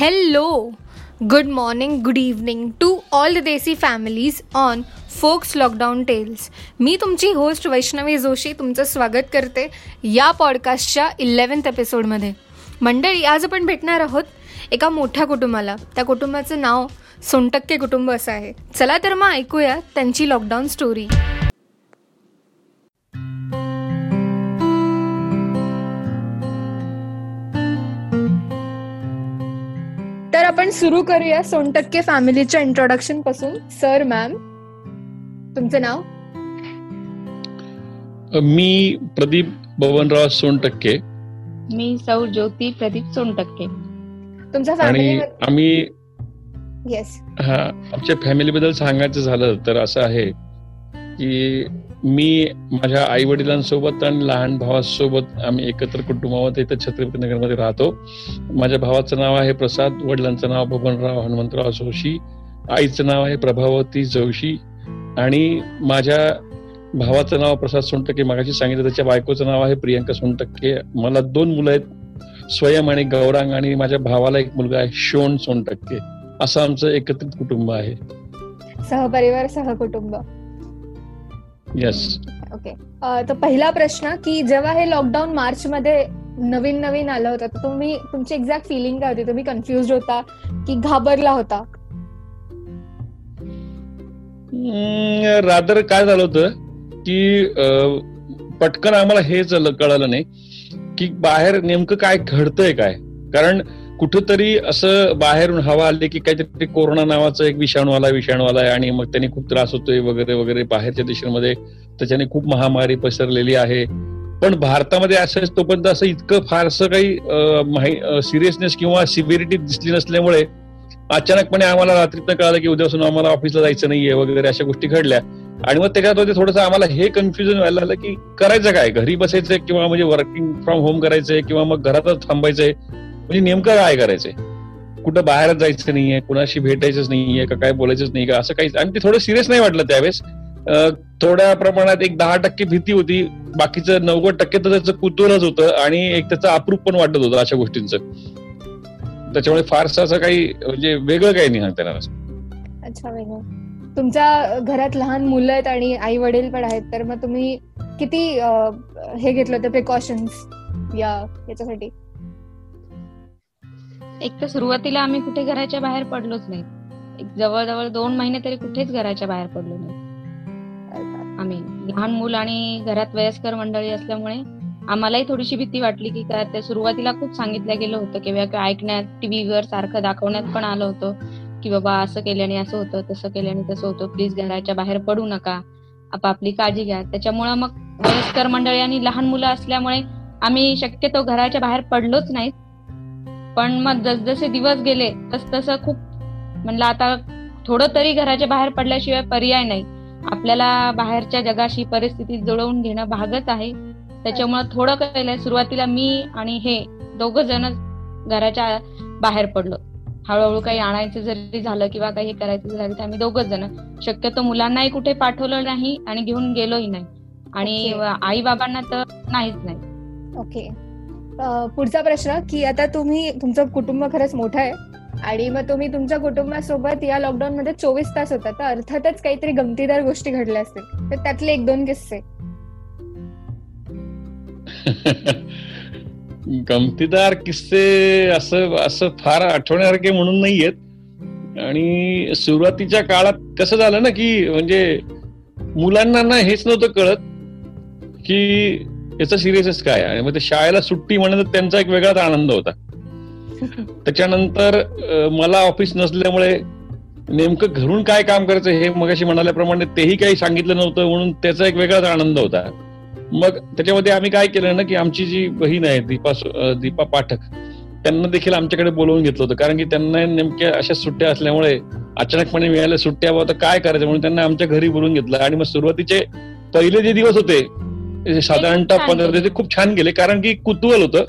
Hello, good morning, good evening to all the Desi families on folks lockdown tales मी तुमची host Vaishnavi Joshi तुमचं स्वागत करते या पॉडकास्टच्या इलेवन्थ एपिसोडमध्ये मंडळी आज आपण भेटणार आहोत एका मोठ्या कुटुंबाला. त्या कुटुंबाचं नाव सोनटक्के कुटुंब असं आहे. चला तर मग ऐकूया त्यांची लॉकडाऊन स्टोरी आपण सुरू करूया सोनटक्के फॅमिलीच्या इंट्रोडक्शनपासून. सर मॅम तुमचं नाव? मी प्रदीप बबनराव सोनटक्के. मी सौ ज्योती प्रदीप सोनटक्के. तुमच्या आणि फॅमिली आम्ही येस हा आमच्या फॅमिली बद्दल सांगायचं झालं तर असं आहे की मी माझ्या आई वडिलांसोबत आणि लहान भावासोबत आम्ही एकत्र कुटुंबामध्ये इथं छत्रपती नगरमध्ये राहतो. माझ्या भावाचं नाव आहे प्रसाद वडिलांचं नाव बबनराव हनुमंतराव जोशी आईचं नाव आहे प्रभावती जोशी आणि माझ्या भावाचं नाव प्रसाद सोनटक्के मागाशी सांगितलं त्याच्या बायकोचं नाव आहे प्रियंका सोनटक्के. मला दोन मुलं आहेत स्वयं आणि गौरांग आणि माझ्या भावाला एक मुलगा आहे शोन सोनटक्के. असं आमचं एकत्रित कुटुंब आहे. सहपरिवार सहकुटुंब. येस ओके तर पहिला प्रश्न की जेव्हा हे लॉकडाऊन मार्च मध्ये नवीन नवीन आलं होतं तर तुम्ही तुमची एक्झॅक्ट फिलिंग काय होती? तुम्ही कन्फ्युज होता की घाबरला होता? रादर काय झालं होतं की पटकन आम्हाला हे झालं कळालं नाही की बाहेर नेमकं काय घडतंय काय? कारण कुठंतरी असं बाहेरून हवा आली की काहीतरी कोरोना नावाचा एक विषाणू आला विषाणू आलाय आणि मग त्यांनी खूप त्रास होतोय वगैरे वगैरे बाहेरच्या देशांमध्ये. त्याच्याने खूप महामारी पसरलेली आहे. पण भारतामध्ये असं तोपर्यंत असं इतकं फारसं काही सिरियसनेस किंवा सिव्हिरिटी दिसली नसल्यामुळे अचानकपणे आम्हाला रात्रीतनं कळालं की उद्यापासून आम्हाला ऑफिसला जायचं नाहीये वगैरे अशा गोष्टी घडल्या. आणि मग त्याच्यामध्ये थोडंसं आम्हाला हे कन्फ्युजन व्हायला लागलं की करायचं काय? घरी बसायचंय किंवा म्हणजे वर्किंग फ्रॉम होम करायचंय किंवा मग घरातच थांबायचंय. म्हणजे नेमकं काय करायचंय? कुठं बाहेरच जायचं नाहीये कुणाशी भेटायचंच नाहीये का काय बोलायचंच नाही का असं काही आणि ते थोडं सिरियस नाही वाटलं त्यावेळेस. थोड्या प्रमाणात एक दहा टक्के भीती होती. बाकीचं नव्वद टक्के तर त्याचं कुतूहलच होतं आणि एक त्याचं अप्रूप पण वाटत होतं अशा गोष्टींचं. त्याच्यामुळे फारसं असं काही म्हणजे वेगळं काही नाही सांगता येणार अच्छा वेगळं. तुमच्या घरात लहान मुलं आहेत आणि आई वडील पण आहेत तर मग तुम्ही किती हे घेतलं होतं प्रिकॉशन्स या याच्यासाठी? एक तर सुरुवातीला आम्ही कुठे घराच्या बाहेर पडलोच नाही. जवळजवळ दोन महिने तरी कुठेच घराच्या बाहेर पडलो नाही. आम्ही लहान मूल आणि घरात वयस्कर मंडळी असल्यामुळे आम्हालाही थोडीशी भीती वाटली की काय ते सुरुवातीला खूप सांगितलं गेलं होतं किंवा ऐकण्यात टीव्हीवर सारखं दाखवण्यात पण आलं होतं की बाबा असं केल्याने असं होतं तसं केल्याने तसं होतं. प्लीज घराच्या बाहेर पडू नका. आपापली काळजी घ्या. त्याच्यामुळं मग वयस्कर मंडळी आणि लहान मुलं असल्यामुळे आम्ही शक्यतो घराच्या बाहेर पडलोच नाही पण मग जसजसे दिवस गेले तस तसं खूप म्हणलं आता थोडं तरी घराच्या बाहेर पडल्याशिवाय पर्याय नाही. आपल्याला बाहेरच्या जगाशी परिस्थिती जुळवून घेणं भागच आहे. त्याच्यामुळे थोडं केलंय सुरुवातीला मी आणि हे दोघ जण घराच्या बाहेर पडलो. हळूहळू काही आणायचं जरी झालं किंवा काही करायचं झालं तर आम्ही दोघच जण. शक्यतो मुलांनाही कुठे पाठवलं नाही आणि घेऊन गेलोही नाही. आणि. आई बाबांना तर नाहीच नाही. ओके. पुढचा प्रश्न की आता तुम्ही तुमचं कुटुंब खरंच मोठं आहे आणि मग तुम्ही तुमच्या कुटुंबासोबत या लॉकडाऊन मध्ये चोवीस तास होता. तर अर्थातच काहीतरी गमतीदार गोष्टी घडल्या असतील. तर त्यातले एक दोन किस्से. गमतीदार किस्से असं असं फार आठवण्यासारखे म्हणून नाहीयेत. आणि सुरुवातीच्या काळात कसं झालं ना की म्हणजे मुलांना ना हेच नव्हतं कळत की याचं सिरियसच काय. आणि मग ते शाळेला सुट्टी म्हणत त्यांचा एक वेगळाच आनंद होता. त्याच्यानंतर मला ऑफिस नसल्यामुळे नेमकं घरून काय काम करायचं हे मगाशी म्हणाल्याप्रमाणे तेही काही सांगितलं नव्हतं म्हणून त्याचा एक वेगळाच आनंद होता. मग त्याच्यामध्ये आम्ही काय केलं ना की आमची जी बहीण आहे दीपा दीपा पाठक त्यांना देखील आमच्याकडे बोलवून घेतलं होतं. कारण की त्यांना नेमक्या अशा सुट्ट्या असल्यामुळे अचानकपणे मिळाल्या सुट्ट्या आता काय करायचं? म्हणून त्यांना आमच्या घरी बोलवून घेतलं. आणि मग सुरुवातीचे पहिले जे दिवस होते साधारणतः छान पंधरा. दिवस खूप छान गेले कारण की कुतूहल होतं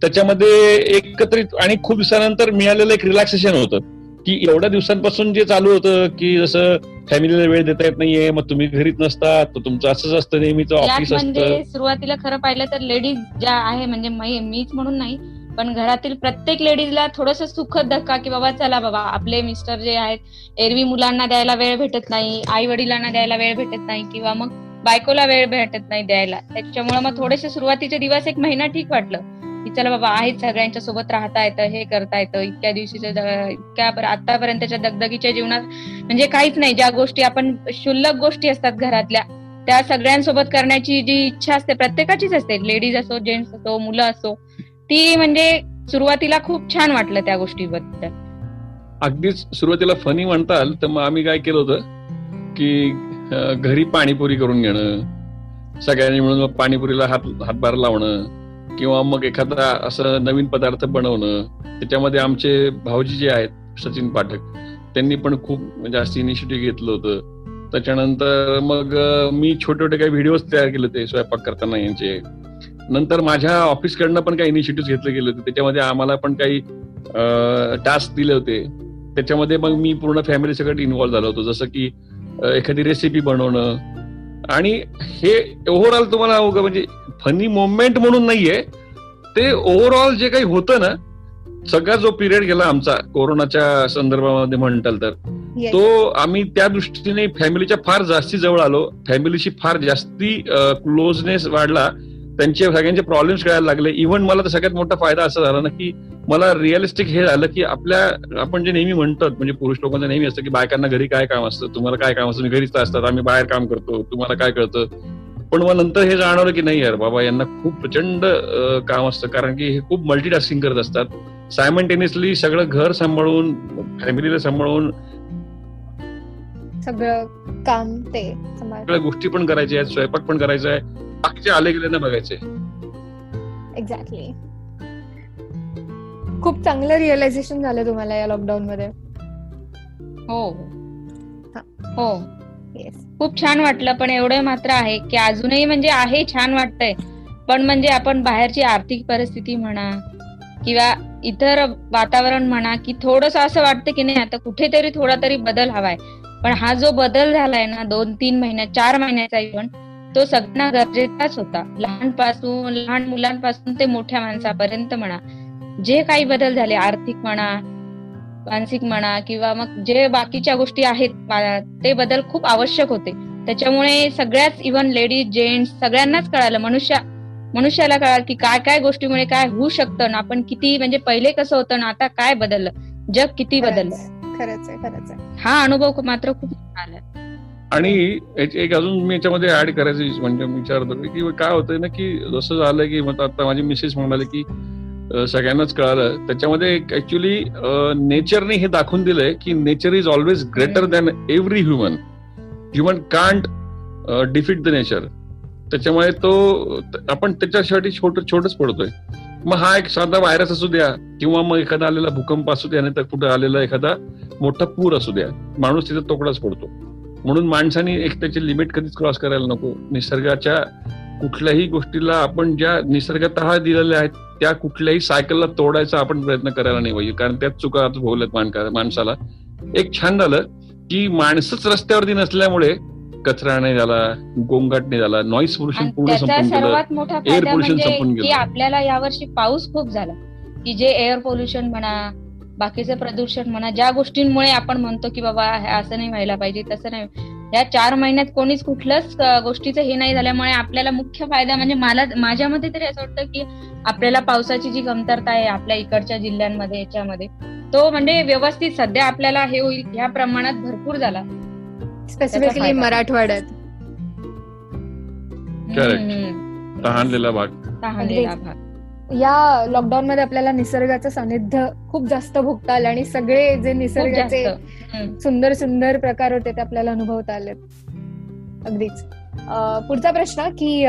त्याच्यामध्ये एकत्रित आणि खूप दिवसानंतर मिळालेलं एक रिलॅक्सेशन होतं की एवढ्या दिवसांपासून जे चालू होतं की जसं फॅमिलीला वेळ देता येत नाहीये मग तुम्ही घरीच नसतात तर तुमचं असंच असतं नेहमीच ऑफिस असतं म्हणजे सुरुवातीला खरं पाहिलं तर लेडीज ज्या आहे म्हणजे मीच म्हणून नाही पण घरातील प्रत्येक लेडीजला थोडस सुखद धक्का की बाबा चला बाबा आपले मिस्टर जे आहेत एरवी मुलांना द्यायला वेळ भेटत नाही आई वडिलांना द्यायला वेळ भेटत नाही किंवा मग बायकोला वेळ भेटत नाही द्यायला. त्याच्यामुळे मग थोडेसे सुरुवातीचे दिवस एक महिना ठीक वाटलं. की चला बाबा आहेत सगळ्यांच्या सोबत राहता येतं हे करता येतं. इतक्या दिवशीच्या इतक्या आतापर्यंतच्या दगदगीच्या जीवनात म्हणजे काहीच नाही. ज्या गोष्टी आपण शुल्लक गोष्टी असतात घरातल्या त्या सगळ्यांसोबत करण्याची जी इच्छा असते प्रत्येकाचीच असते. लेडीज असो जेंट्स असो मुलं असो ती म्हणजे सुरुवातीला खूप छान वाटलं त्या गोष्टीबद्दल. अगदीच सुरुवातीला फनी म्हणताल तर मग आम्ही काय केलं होतं की घरी पाणीपुरी करून घेणं सगळ्यांनी मिळून पाणीपुरीला हात हातभार लावणं किंवा मग एखादा असं नवीन पदार्थ बनवणं त्याच्यामध्ये आमचे भाऊजी जे आहेत सचिन पाठक त्यांनी पण खूप जास्त इनिशिएटिव्ह घेतलं होतं. त्याच्यानंतर मग मी छोटे छोटे काही व्हिडिओज तयार केले होते स्वयंपाक करताना यांचे. नंतर माझ्या ऑफिसकडनं पण काही इनिशिएटिव्ह घेतले गेले होते त्याच्यामध्ये आम्हाला पण काही टास्क दिले होते. त्याच्यामध्ये मग मी पूर्ण फॅमिली सगळं इन्व्हॉल्व्ह झालो होतो. जसं की एखादी रेसिपी बनवणं. आणि हे ओव्हरऑल तुम्हाला म्हणजे फनी मोमेंट म्हणून नाहीये. ते ओव्हरऑल जे काही होतं ना सगळा जो पिरियड गेला आमचा कोरोनाच्या संदर्भामध्ये म्हणताल तर तो आम्ही त्या दृष्टीने फॅमिलीच्या फार जास्ती जवळ आलो. फॅमिलीशी फार जास्ती क्लोजनेस वाढला. त्यांचे सगळ्यांचे प्रॉब्लेम्स कळायला लागले. इव्हन मला तर सगळ्यात मोठा फायदा असा झाला ना की मला रिअलिस्टिक हे झालं की आपल्या आपण जे नेहमी म्हणतात म्हणजे पुरुष लोकांचं नेहमी असतं की बायकांना घरी काय काम असतं? तुम्हाला काय काम असतं? घरीच असतात आम्ही बाहेर काम करतो. तुम्हाला काय कळतं? पण मग नंतर हे जाणवलं की नाही यार बाबा यांना खूप प्रचंड काम असतं. कारण की हे खूप मल्टीटास्किंग करत असतात. सायमंटेनियसली सगळं घर सांभाळून फॅमिलीला सांभाळून सगळं काम ते सगळ्या गोष्टी पण करायच्या आहेत स्वयंपाक पण करायचा आहे. बाकीचे आले गेले ना बघायचे. एक्झॅक्टली खूप चांगलं रिअलायझेशन झालं तुम्हाला या लॉकडाऊन मध्ये. हो. हो. खूप छान वाटलं पण एवढं मात्र आहे की अजूनही म्हणजे आहे छान वाटतंय. पण म्हणजे आपण बाहेरची आर्थिक परिस्थिती म्हणा किंवा इतर वातावरण म्हणा की थोडस असं वाटतं की नाही आता कुठेतरी थोडा तरी बदल हवाय. पण हा जो बदल झालाय ना दोन तीन महिन्यात चार महिन्याचा इव्हन तो सगळ्यांना गरजेचाच होता. लहानपासून लहान मुलांपासून ते मोठ्या माणसापर्यंत म्हणा. जे काही बदल झाले आर्थिक म्हणा मानसिक म्हणा किंवा मग जे बाकीच्या गोष्टी आहेत ते बदल खूप आवश्यक होते. त्याच्यामुळे सगळ्याच इव्हन लेडीज जेंट्स सगळ्यांनाच कळालं. मनुष्य मनुष्याला कळाल की काय काय गोष्टीमुळे काय होऊ शकतं ना आपण किती म्हणजे पहिले कसं होतं ना आता काय बदललं? जग किती बदललं? खरंच आहे खरंच आहे हा अनुभव मात्र खूप आला. आणि एक अजून मी याच्यामध्ये ऍड करायचं म्हणजे विचारतो की काय होतंय ना की जसं झालं की मग आता माझी मिसेस म्हणाले की सगळ्यांनाच कळालं. त्याच्यामध्ये ऍक्च्युली नेचरने हे दाखवून दिलंय की nature is always greater than every human human can't defeat the nature त्याच्यामुळे तो आपण त्याच्यासाठी छोट छोटच पडतोय. मग हा एक साधा व्हायरस असू द्या किंवा मग एखादा आलेला भूकंप असू द्या नाही तर कुठे आलेला एखादा मोठा पूर असू द्या. माणूस तिथे तोकडाच पडतो. म्हणून माणसाने एक त्याची लिमिट कधीच क्रॉस करायला नको. निसर्गाच्या कुठल्याही गोष्टीला आपण ज्या निसर्गात दिलेल्या आहेत त्या कुठल्याही सायकलला तोडायचा आपण प्रयत्न करायला नाही पाहिजे. कारण त्याच चुका आता भोगल्यात माणसाला. एक छान झालं की माणसंच रस्त्यावरती नसल्यामुळे कचरा नाही झाला गोंगाट नाही झाला नॉईस पोल्युशन पूर्ण संपून मोठा एअर पोल्युशन संपून गेलं. आपल्याला यावर्षी पाऊस खूप झाला. की जे एअर पोल्युशन म्हणा बाकीचं प्रदूषण म्हणा ज्या गोष्टींमुळे आपण म्हणतो की बाबा असं नाही व्हायला पाहिजे तसं नाही. या चार महिन्यात कोणीच कुठल्याच गोष्टीचं हे नाही झाल्यामुळे आपल्याला मुख्य फायदा म्हणजे मला माझ्या मते तरी असं वाटतं की आपल्याला पावसाची जी कमतरता आहे आपल्या इकडच्या जिल्ह्यांमध्ये याच्यामध्ये तो म्हणजे व्यवस्थित सध्या आपल्याला हे होईल ह्या प्रमाणात भरपूर झाला. स्पेसिफिकली मराठवाड्यात. तहानलेला भाग. तहानलेला भाग. या लॉकडाऊन मध्ये आपल्याला निसर्गाचं सानिध्य खूप जास्त भोगता आलं आणि सगळे जे निसर्गाचे सुंदर सुंदर प्रकार होते ते आपल्याला अनुभवता आले अगदीच. पुढचा प्रश्न की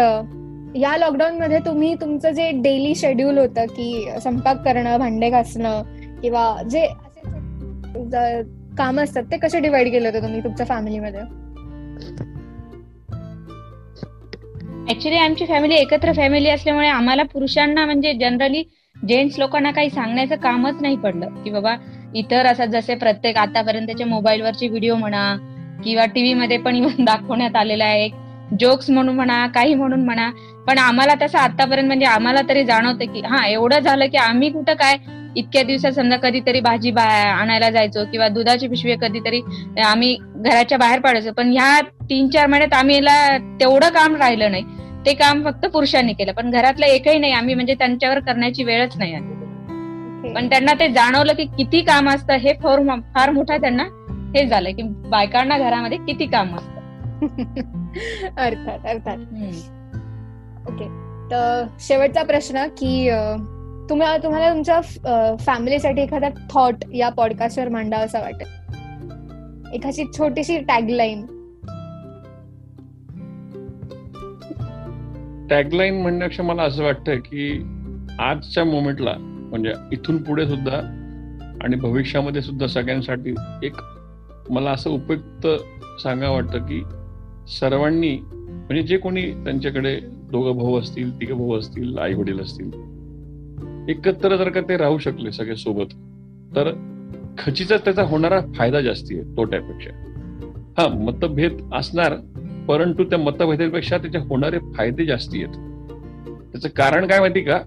या लॉकडाऊन मध्ये तुम्ही तुमचं जे डेली शेड्यूल होतं की स्वयंपाक करणं भांडे घासणं किंवा जे काम असतात ते कसे डिवाइड केले होते तुम्ही तुमच्या फॅमिलीमध्ये ऍक्च्युली आमची फॅमिली एकत्र फॅमिली असल्यामुळे आम्हाला पुरुषांना म्हणजे जनरली जेंट्स लोकांना काही सांगण्याचं कामच नाही पडलं. की बाबा इतर असं जसे प्रत्येक आतापर्यंतच्या मोबाईलवरचे व्हिडिओ म्हणा किंवा टीव्ही मध्ये पण दाखवण्यात आलेला आहे. जोक्स म्हणून म्हणा काही म्हणून म्हणा. पण आम्हाला तसं आतापर्यंत म्हणजे आम्हाला तरी जाणवतं की हा एवढं झालं की आम्ही कुठं काय इतक्या दिवसात समजा कधीतरी भाजी आणायला जायचो किंवा दुधाची पिशवी कधीतरी आम्ही घराच्या बाहेर पाडायचो. पण ह्या तीन चार महिन्यात आम्ही तेवढं काम राहिलं नाही. ते काम फक्त पुरुषांनी केलं पण घरातलं एकही नाही आम्ही म्हणजे त्यांच्यावर करण्याची वेळच नाही आली. पण त्यांना ते जाणवलं की किती काम असतं हे फार फार मोठा त्यांना हे झालं की बायकांना घरामध्ये किती काम असतं. अर्थात अर्थात. ओके. तर शेवटचा प्रश्न की तुम्हाला तुम्हाला तुमच्या फॅमिलीसाठी एखादा थॉट या पॉडकास्टवर मांडा असं वाटत एखादी छोटीशी टॅगलाईन टॅगलाईन म्हणण्यापेक्षा मला असं वाटतं की आजच्या मोमेंटला म्हणजे इथून पुढे सुद्धा आणि भविष्यामध्ये सुद्धा सगळ्यांसाठी एक मला असं उपयुक्त सांगा वाटतं की सर्वांनी म्हणजे जे कोणी त्यांच्याकडे दोघं भाऊ असतील तिघ भाऊ असतील आई वडील असतील एकत्र जर का ते राहू शकले सगळे सोबत तर खचीचा त्याचा होणारा फायदा जास्ती आहे तोट्यापेक्षा. हा मतभेद असणार परंतु त्या मतभेदापेक्षा त्याचे होणारे फायदे जास्ती आहेत. त्याचं कारण काय माहिती का?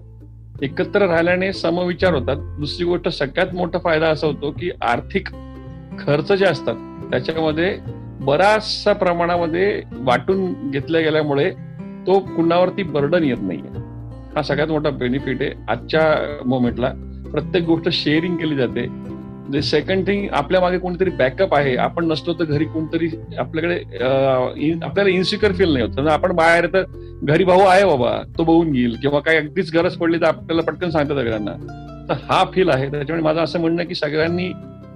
एकत्र राहिल्याने समविचार होतात. दुसरी गोष्ट सगळ्यात मोठा फायदा असा होतो की आर्थिक खर्च जे असतात त्याच्यामध्ये बराचसा प्रमाणामध्ये वाटून घेतल्या गेल्यामुळे तो कुणावरती बर्डन येत नाहीये. हा सगळ्यात मोठा बेनिफिट आहे आजच्या मोमेंटला. प्रत्येक गोष्ट शेअरिंग केली जाते. सेकंड थिंग आपल्या मागे कोणीतरी बॅकअप आहे आपण नसलो तर घरी कोणतरी आपल्याकडे आपल्याला इन्सिक्युअर फील नाही होत. आपण बाहेर तर घरी भाऊ आहे बाबा तो बघून घेईल किंवा काही अगदीच गरज पडली तर आपल्याला पटकन सांगतात सगळ्यांना. तर हा फील आहे. त्याच्यामुळे माझं असं म्हणणं की सगळ्यांनी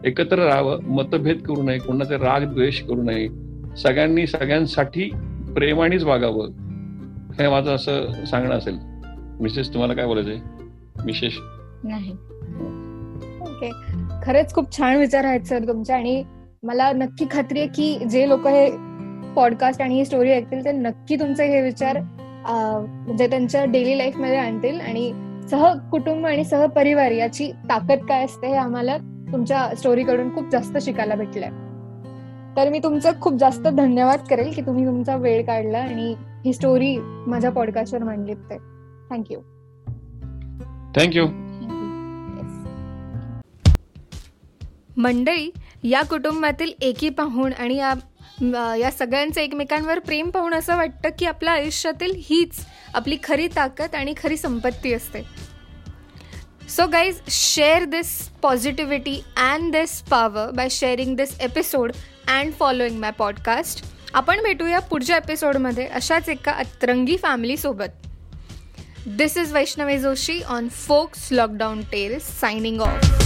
एकत्र राहावं मतभेद करू नये कोणाचे राग द्वेष करू नये. सगळ्यांनी सगळ्यांसाठी प्रेमानेच वागावं. हे माझं असं सांगणं असेल. मिसेस तुम्हाला काय बोलायचंय? विशेष नाही. ओके खरंच खूप छान विचार आहेत सर तुमचे आणि मला नक्की खात्री आहे की जे लोक हे पॉडकास्ट आणि ही स्टोरी ऐकतील ते नक्की तुमचे हे विचार म्हणजे त्यांच्या डेली लाईफमध्ये आणतील. आणि सह कुटुंब आणि सहपरिवार याची ताकद काय असते हे आम्हाला तुमच्या स्टोरीकडून खूप जास्त शिकायला भेटलंय. तर मी तुमचं खूप जास्त धन्यवाद करेल की तुम्ही तुमचा वेळ काढला आणि ही स्टोरी माझ्या पॉडकास्टवर मांडलीत ते. थँक्यू थँक्यू मंडळी या कुटुंबातील एकी पाहून आणि या या सगळ्यांचं एकमेकांवर प्रेम पाहून असं वाटतं की आपल्या आयुष्यातील हीच आपली खरी ताकद आणि खरी संपत्ती असते. So guys share this positivity and this power by sharing this episode and following my podcast आपण भेटूया पुढच्या एपिसोडमध्ये अशाच एका अतरंगी फॅमिलीसोबत this is Vaishnavi Joshi on folks lockdown tales signing off